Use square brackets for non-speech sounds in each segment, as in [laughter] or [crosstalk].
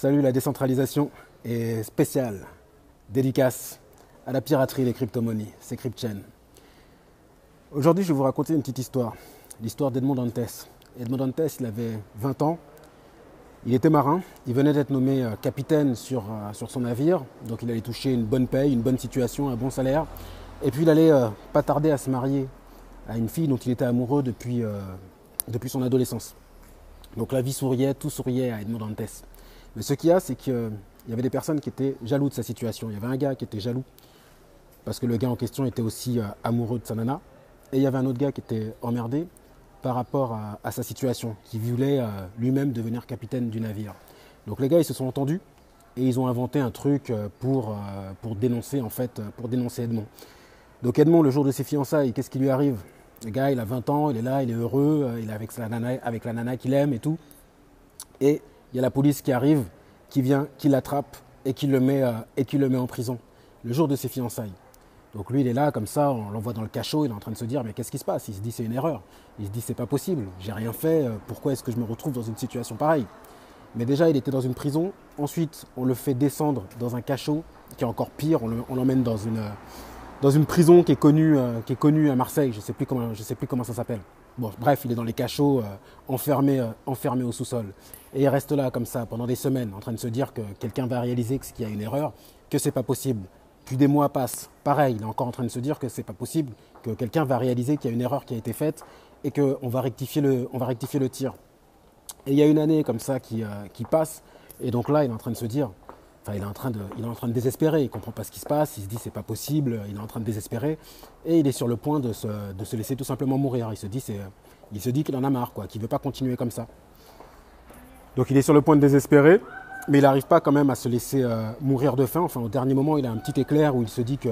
Salut, la décentralisation est spéciale, dédicace à la piraterie des crypto-monnaies, c'est CryptChain. Aujourd'hui, je vais vous raconter une petite histoire, l'histoire d'Edmond Dantes. Edmond Dantes, il avait 20 ans, il était marin, il venait d'être nommé euh, capitaine sur, euh, sur son navire, donc il allait toucher une bonne paye, une bonne situation, un bon salaire, et puis il allait euh, pas tarder à se marier à une fille dont il était amoureux depuis, depuis son adolescence. Donc la vie souriait, tout souriait à Edmond Dantes. Mais ce qu'il y a, c'est qu'il y avait des personnes qui étaient jaloux de sa situation. Il y avait un gars qui était jaloux parce que le gars en question était aussi euh, amoureux de sa nana. Et il y avait un autre gars qui était emmerdé par rapport à, sa situation, qui voulait euh, lui-même devenir capitaine du navire. Donc les gars, ils se sont entendus et ils ont inventé un truc euh, pour, pour dénoncer en fait, pour dénoncer Edmond. Donc Edmond, le jour de ses fiançailles, qu'est-ce qui lui arrive? Le gars, il a 20 ans, il est là, il est heureux, il est avec, nana, avec la nana qu'il aime et tout. Et il y a la police qui arrive, qui vient, qui l'attrape et qui le met, euh, et qui le met en prison le jour de ses fiançailles. Donc lui, il est là comme ça, on l'envoie dans le cachot, il est en train de se dire mais qu'est-ce qui se passe? Il se dit c'est une erreur. Il se dit c'est pas possible, j'ai rien fait, euh, pourquoi est-ce que je me retrouve dans une situation pareille? Mais déjà, il était dans une prison. Ensuite, on le fait descendre dans un cachot qui est encore pire. On l'emmène dans une, euh, dans une prison qui est connue, à Marseille. Je ne sais plus comment ça s'appelle. Bref, il est dans les cachots, enfermé, enfermé au sous-sol. Et il reste là comme ça pendant des semaines en train de se dire que quelqu'un va réaliser qu'il y a une erreur, que c'est pas possible. Puis des mois passent, pareil, il est encore en train de se dire que c'est pas possible, que quelqu'un va réaliser qu'il y a une erreur qui a été faite et qu'on va rectifier le, tir. Et il y a une année comme ça qui, euh, qui passe, et donc là il est en train de se dire, enfin il est en train de, il est en train de désespérer, il comprend pas ce qui se passe, il se dit c'est pas possible, il est en train de désespérer, et il est sur le point de se, de se laisser tout simplement mourir. Il se dit c'est, il se dit qu'il en a marre, quoi, qu'il veut pas continuer comme ça. Donc il est sur le point de désespérer, mais il n'arrive pas quand même à se laisser euh, mourir de faim. Enfin, au dernier moment, il a un petit éclair où il se dit que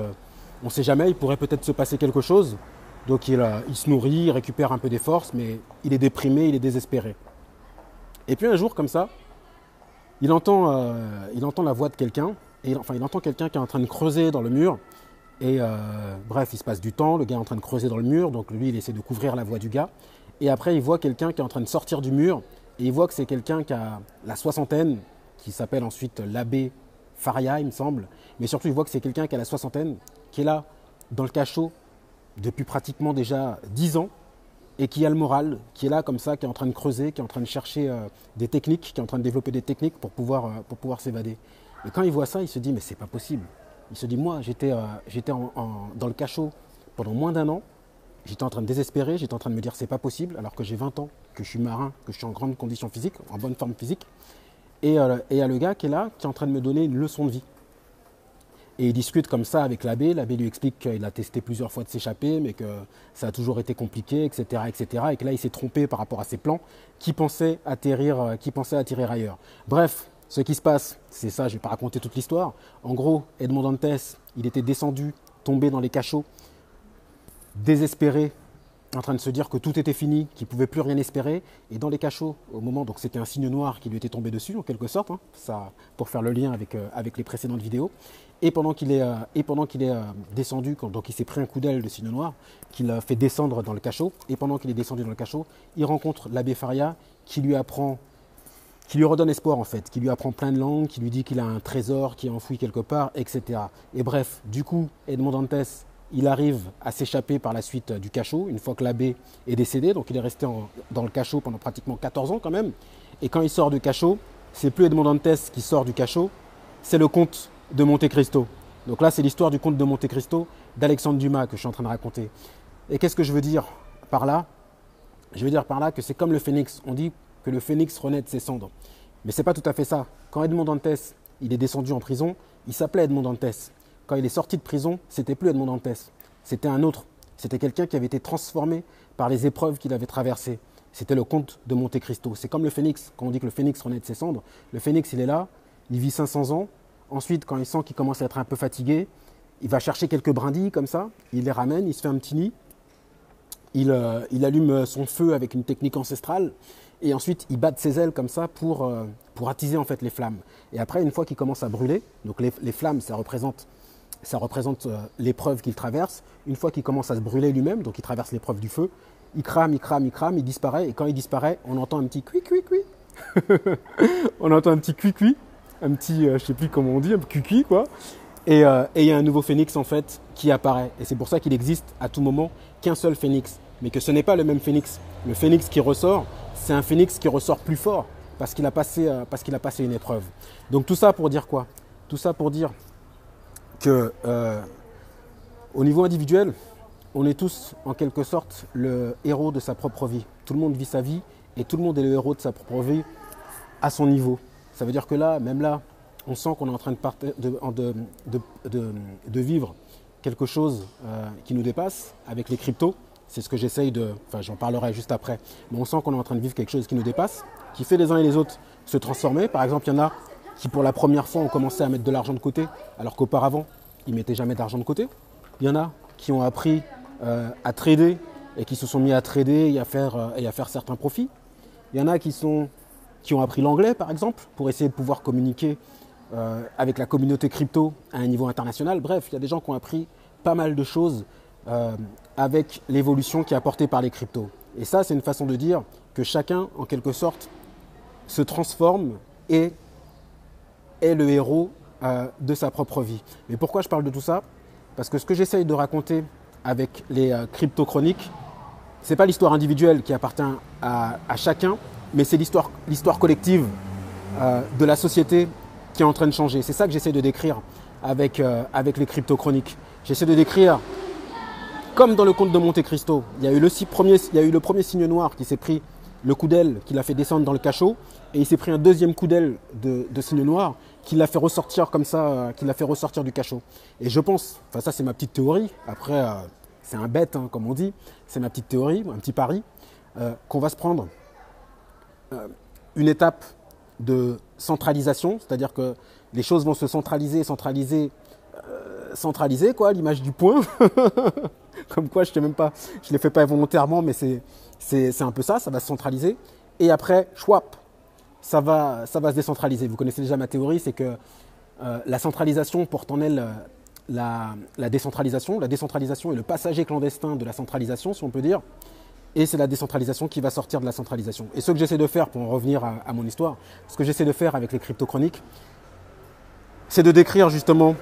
on ne sait jamais, il pourrait peut-être se passer quelque chose. Donc il, euh, il, se nourrit, il récupère un peu des forces, mais il est déprimé, il est désespéré. Et puis un jour, comme ça, il entend, euh, il entend la voix de quelqu'un, et enfin il entend quelqu'un qui est en train de creuser dans le mur. Et bref, il se passe du temps, le gars est en train de creuser dans le mur, donc lui il essaie de couvrir la voix du gars. Et après il voit quelqu'un qui est en train de sortir du mur et il voit que c'est quelqu'un qui a la soixantaine, qui s'appelle ensuite l'abbé Faria, il me semble. Mais surtout, il voit que c'est quelqu'un qui a la soixantaine, qui est là, dans le cachot, depuis pratiquement déjà dix ans, et qui a le moral, qui est là comme ça, qui est en train de creuser, qui est en train de chercher euh, des techniques, qui est en train de développer des techniques pour pouvoir, euh, pour pouvoir s'évader. Et quand il voit ça, il se dit, mais c'est pas possible. Il se dit, moi, j'étais euh, j'étais dans le cachot pendant moins d'un an, J'étais en train de désespérer, j'étais en train de me dire c'est pas possible alors que j'ai 20 ans, que je suis marin, que je suis en grande condition physique, en bonne forme physique. Et il y a le gars qui est là, qui est en train de me donner une leçon de vie. Et il discute comme ça avec l'abbé. L'abbé lui explique qu'il a testé plusieurs fois de s'échapper, mais que ça a toujours été compliqué, etc. etc. et que là, il s'est trompé par rapport à ses plans, qui pensait atterrir, euh, qui pensait atterrir ailleurs. Bref, ce qui se passe, c'est ça, je vais pas raconter toute l'histoire. En gros, Edmond Dantes, il était descendu, tombé dans les cachots, désespéré, en train de se dire que tout était fini, qu'il ne pouvait plus rien espérer. Et dans les cachots, au moment, donc c'était un signe noir qui lui était tombé dessus, en quelque sorte, hein, ça, pour faire le lien avec, euh, avec les précédentes vidéos. Et pendant qu'il est, euh, et pendant qu'il est euh, descendu, donc il s'est pris un coup d'aile de signe noir, qui l'a fait descendre dans le cachot. Et pendant qu'il est descendu dans le cachot, il rencontre l'abbé Faria, qui lui apprend qui lui redonne espoir en fait, qui lui apprend plein de langues, qui lui dit qu'il a un trésor qui est enfoui quelque part, etc. Et bref, du coup, Edmond Dantes il arrive à s'échapper par la suite du cachot, une fois que l'abbé est décédé. Donc il est resté dans le cachot pendant pratiquement 14 ans quand même. Et quand il sort du cachot, c'est plus Edmond Dantes qui sort du cachot, c'est le comte de Monte Cristo. Donc là, c'est l'histoire du comte de Monte Cristo d'Alexandre Dumas que je suis en train de raconter. Et qu'est-ce que je veux dire par là? Je veux dire par là que c'est comme le phénix. On dit que le phénix renaît de ses cendres. Mais ce n'est pas tout à fait ça. Quand Edmond Dantes il est descendu en prison, il s'appelait Edmond Dantes quand il est sorti de prison, c'était plus Edmond Dantes, c'était un autre. C'était quelqu'un qui avait été transformé par les épreuves qu'il avait traversées. C'était le comte de Monte Cristo. C'est comme le phénix. Quand on dit que le phénix renaît de ses cendres, le phénix, il est là, il vit 500 ans. Ensuite, quand il sent qu'il commence à être un peu fatigué, il va chercher quelques brindilles comme ça, il les ramène, il se fait un petit nid, il, euh, allume son feu avec une technique ancestrale, et ensuite il bat de ses ailes comme ça pour, euh, pour attiser en fait les flammes. Et après, une fois qu'il commence à brûler, donc les flammes, ça représente ça représente euh, l'épreuve qu'il traverse. Une fois qu'il commence à se brûler lui-même, donc il traverse l'épreuve du feu, il crame, il crame, il crame, il disparaît. Et quand il disparaît, on entend un petit cui cui cui. [laughs] on entend un petit cui cui. un petit, je sais plus comment on dit, un cucu quoi. Et il y a un nouveau phénix en fait qui apparaît. Et c'est pour ça qu'il existe à tout moment qu'un seul phénix. Mais que ce n'est pas le même phénix. Le phénix qui ressort, c'est un phénix qui ressort plus fort parce qu'il a, passé, parce qu'il a passé une épreuve. Donc tout ça pour dire quoi? Tout ça pour dire que au niveau individuel, on est tous en quelque sorte le héros de sa propre vie. Tout le monde vit sa vie et tout le monde est le héros de sa propre vie à son niveau. Ça veut dire que là, même là, on sent qu'on est en train de, de, vivre quelque chose euh, qui nous dépasse avec les cryptos. C'est ce que j'essaye de. Enfin, j'en parlerai juste après. Mais on sent qu'on est en train de vivre quelque chose qui nous dépasse, qui fait les uns et les autres se transformer. Par exemple, il y en a qui, pour la première fois, ont commencé à mettre de l'argent de côté, alors qu'auparavant, ils ne mettaient jamais d'argent de côté. Il y en a qui ont appris euh, à trader et qui se sont mis à trader et à faire, euh, et à faire certains profits. Il y en a qui, sont, qui ont appris l'anglais, par exemple, pour essayer de pouvoir communiquer euh, avec la communauté crypto à un niveau international. Bref, il y a des gens qui ont appris pas mal de choses avec l'évolution qui est apportée par les cryptos. Et ça, c'est une façon de dire que chacun, en quelque sorte, se transforme et est le héros de sa propre vie. Mais pourquoi je parle de tout ça? Parce que ce que j'essaye de raconter avec les euh, crypto-chroniques, ce n'est pas l'histoire individuelle qui appartient à, chacun, mais c'est l'histoire, collective euh, de la société qui est en train de changer. C'est ça que j'essaie de décrire avec, euh, avec les crypto-chroniques. J'essaie de décrire, comme dans le conte de Monte Cristo, il y a eu le premier, il y a eu le premier signe noir qui s'est pris le coup d'aile, qui l'a fait descendre dans le cachot, et il s'est pris un deuxième coup d'aile de, de signe noir qui l'a fait ressortir comme ça, qui l'a fait ressortir du cachot. Et je pense, enfin ça c'est ma petite théorie, après c'est un bête, hein, comme on dit, c'est ma petite théorie, un petit pari, euh, qu'on va se prendre euh, une étape de centralisation, c'est-à-dire que les choses vont se centraliser, centraliser, euh, centraliser, quoi, l'image du point. [laughs] comme quoi, je ne même pas, je l'ai fait pas volontairement, mais c'est, c'est, un peu ça, ça va se centraliser. Et après, schwap, ça va, ça va se décentraliser. Vous connaissez déjà ma théorie, c'est que la centralisation porte en elle la, décentralisation. La décentralisation est le passager clandestin de la centralisation, si on peut dire. Et c'est la décentralisation qui va sortir de la centralisation. Et ce que j'essaie de faire, pour en revenir à, mon histoire, ce que j'essaie de faire avec les crypto-chroniques, c'est de décrire justement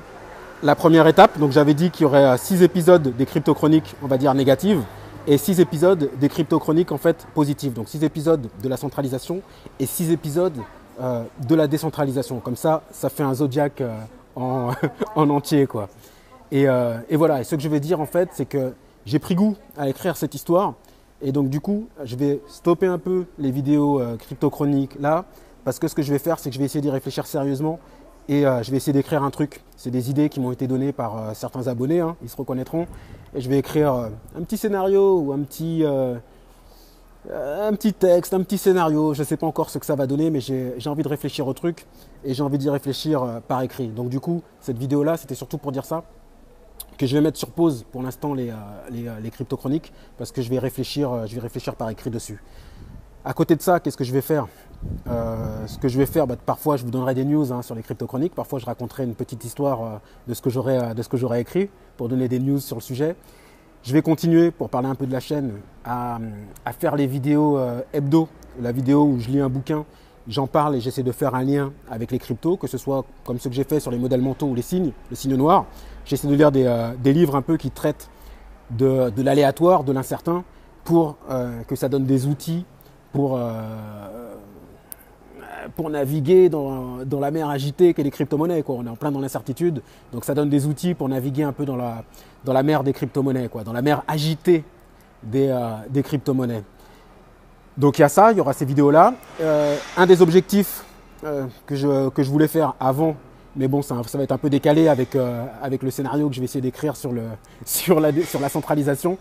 la première étape. Donc j'avais dit qu'il y aurait euh, six épisodes des crypto-chroniques, on va dire négatives, et six épisodes des crypto-chroniques en fait positives. Donc six épisodes de la centralisation et six épisodes euh, de la décentralisation. Comme ça, ça fait un zodiaque euh, en, [laughs] entier. Quoi. Euh, et, voilà, et ce que je vais dire en fait, c'est que j'ai pris goût à écrire cette histoire. Et donc du coup, je vais stopper un peu les vidéos crypto-chroniques là, parce que ce que je vais faire, c'est que je vais essayer d'y réfléchir sérieusement et euh, je vais essayer d'écrire un truc. C'est des idées qui m'ont été données par certains abonnés, hein, ils se reconnaîtront. Et je vais écrire un petit scénario ou un petit, un petit texte, un petit scénario. Je ne sais pas encore ce que ça va donner, mais j'ai envie de réfléchir au truc et j'ai envie d'y réfléchir euh, par écrit. Donc du coup, cette vidéo-là, c'était surtout pour dire ça, que je vais mettre sur pause pour l'instant les, euh, euh, les, crypto-chroniques, parce que je vais, réfléchir, je vais réfléchir par écrit dessus. À côté de ça, qu'est-ce que je vais faire? Ce que je vais faire, bah, parfois je vous donnerai des news hein, sur les crypto-chroniques, parfois je raconterai une petite histoire de ce que j'aurais écrit pour donner des news sur le sujet. Je vais continuer, pour parler un peu de la chaîne, à, faire les vidéos hebdo, la vidéo où je lis un bouquin j'en parle et j'essaie de faire un lien avec les cryptos, que ce soit comme ce que j'ai fait sur les modèles mentaux ou les signes, le signe noir. J'essaie de lire des, euh, livres un peu qui traitent de, l'aléatoire, de l'incertain, pour euh, que ça donne des outils pour, euh, pour naviguer dans, la mer agitée qu'est les crypto-monnaies. Quoi. On est en plein dans l'incertitude, donc ça donne des outils pour naviguer un peu dans la, dans la mer des crypto-monnaies, quoi, dans la mer agitée des, des crypto-monnaies. Donc il y a ça, il y aura ces vidéos-là. Euh, un des objectifs euh, que, je, que je voulais faire avant, mais bon, ça, ça va être un peu décalé avec, euh, avec le scénario que je vais essayer d'écrire sur, le, [laughs] sur, la, sur la centralisation.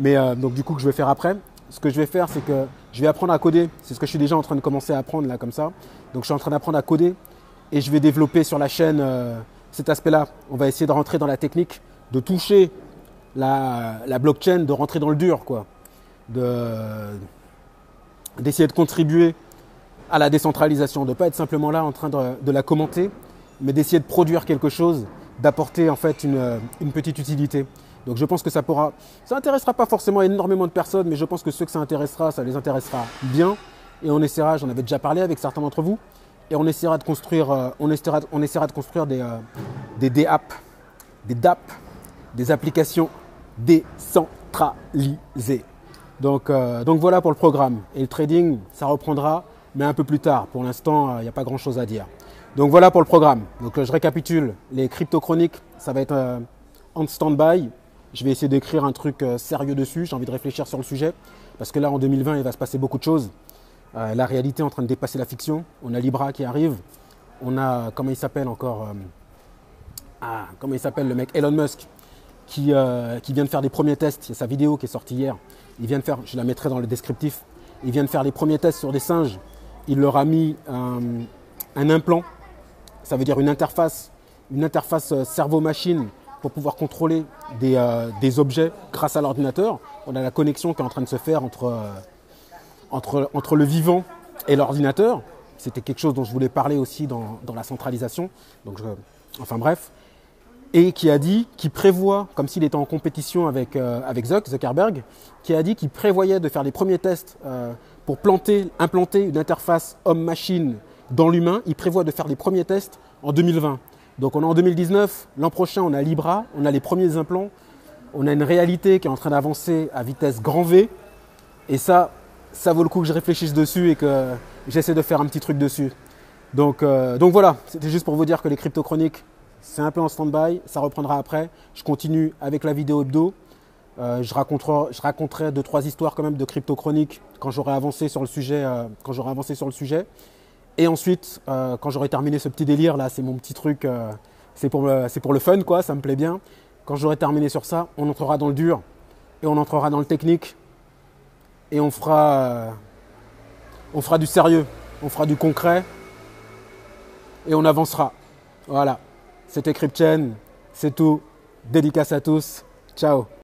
Mais donc du coup que je vais faire après. Ce que je vais faire, c'est que je vais apprendre à coder. C'est ce que je suis déjà en train de commencer à apprendre là comme ça. Donc je suis en train d'apprendre à coder et je vais développer sur la chaîne cet aspect-là. On va essayer de rentrer dans la technique, de toucher la, blockchain, de rentrer dans le dur, quoi. De, d'essayer de contribuer à la décentralisation, de ne pas être simplement là en train de, la commenter, mais d'essayer de produire quelque chose, d'apporter en fait une, petite utilité. Donc je pense que ça pourra, ça intéressera pas forcément énormément de personnes, mais je pense que ceux que ça intéressera, ça les intéressera bien. Et on essaiera, j'en avais déjà parlé avec certains d'entre vous, et on essaiera de construire, euh, on essaiera, on essaiera de construire des, euh, des des DApp, des applications décentralisées. Donc, euh, donc voilà pour le programme. Et le trading, ça reprendra, mais un peu plus tard. Pour l'instant, il n'y a pas grand-chose à dire. Donc voilà pour le programme. Donc je récapitule. Les crypto chroniques, ça va être en stand-by. Je vais essayer d'écrire un truc sérieux dessus. J'ai envie de réfléchir sur le sujet. Parce que là, en 2020, il va se passer beaucoup de choses. Euh, la réalité est en train de dépasser la fiction. On a Libra qui arrive. On a, comment il s'appelle encore euh, ah, comment il s'appelle le mec Elon Musk qui, euh, qui vient de faire des premiers tests. Il y a sa vidéo qui est sortie hier. Il vient de faire, je la mettrai dans le descriptif. Il vient de faire les premiers tests sur des singes. Il leur a mis un, implant. Ça veut dire une interface, une interface cerveau-machine pour pouvoir contrôler des, des objets grâce à l'ordinateur. On a la connexion qui est en train de se faire entre entre, le vivant et l'ordinateur. C'était quelque chose dont je voulais parler aussi dans, la centralisation. Donc enfin bref. Et qui a dit, qui prévoit, comme s'il était en compétition avec, euh, avec Zuckerberg, qui a dit qu'il prévoyait de faire les premiers tests euh, pour planter, implanter une interface homme-machine dans l'humain. Il prévoit de faire les premiers tests en 2020. Donc on est en 2019, l'an prochain on a Libra, on a les premiers implants, on a une réalité qui est en train d'avancer à vitesse grand V. Et ça, ça vaut le coup que je réfléchisse dessus et que j'essaie de faire un petit truc dessus. Donc, euh, voilà, c'était juste pour vous dire que les crypto chroniques, c'est un peu en stand-by, ça reprendra après. Je continue avec la vidéo hebdo. Euh, je, raconterai, je raconterai deux trois histoires quand même de crypto chroniques quand j'aurai avancé sur le sujet. Euh, quand j'aurai avancé sur le sujet. Et ensuite, quand j'aurai terminé ce petit délire là, c'est mon petit truc, c'est pour, pour le fun quoi, ça me plaît bien. Quand j'aurai terminé sur ça, on entrera dans le dur et on entrera dans le technique et on fera, euh, on fera du sérieux, on fera du concret et on avancera. Voilà, c'était CryptChain, c'est tout. Dédicace à tous. Ciao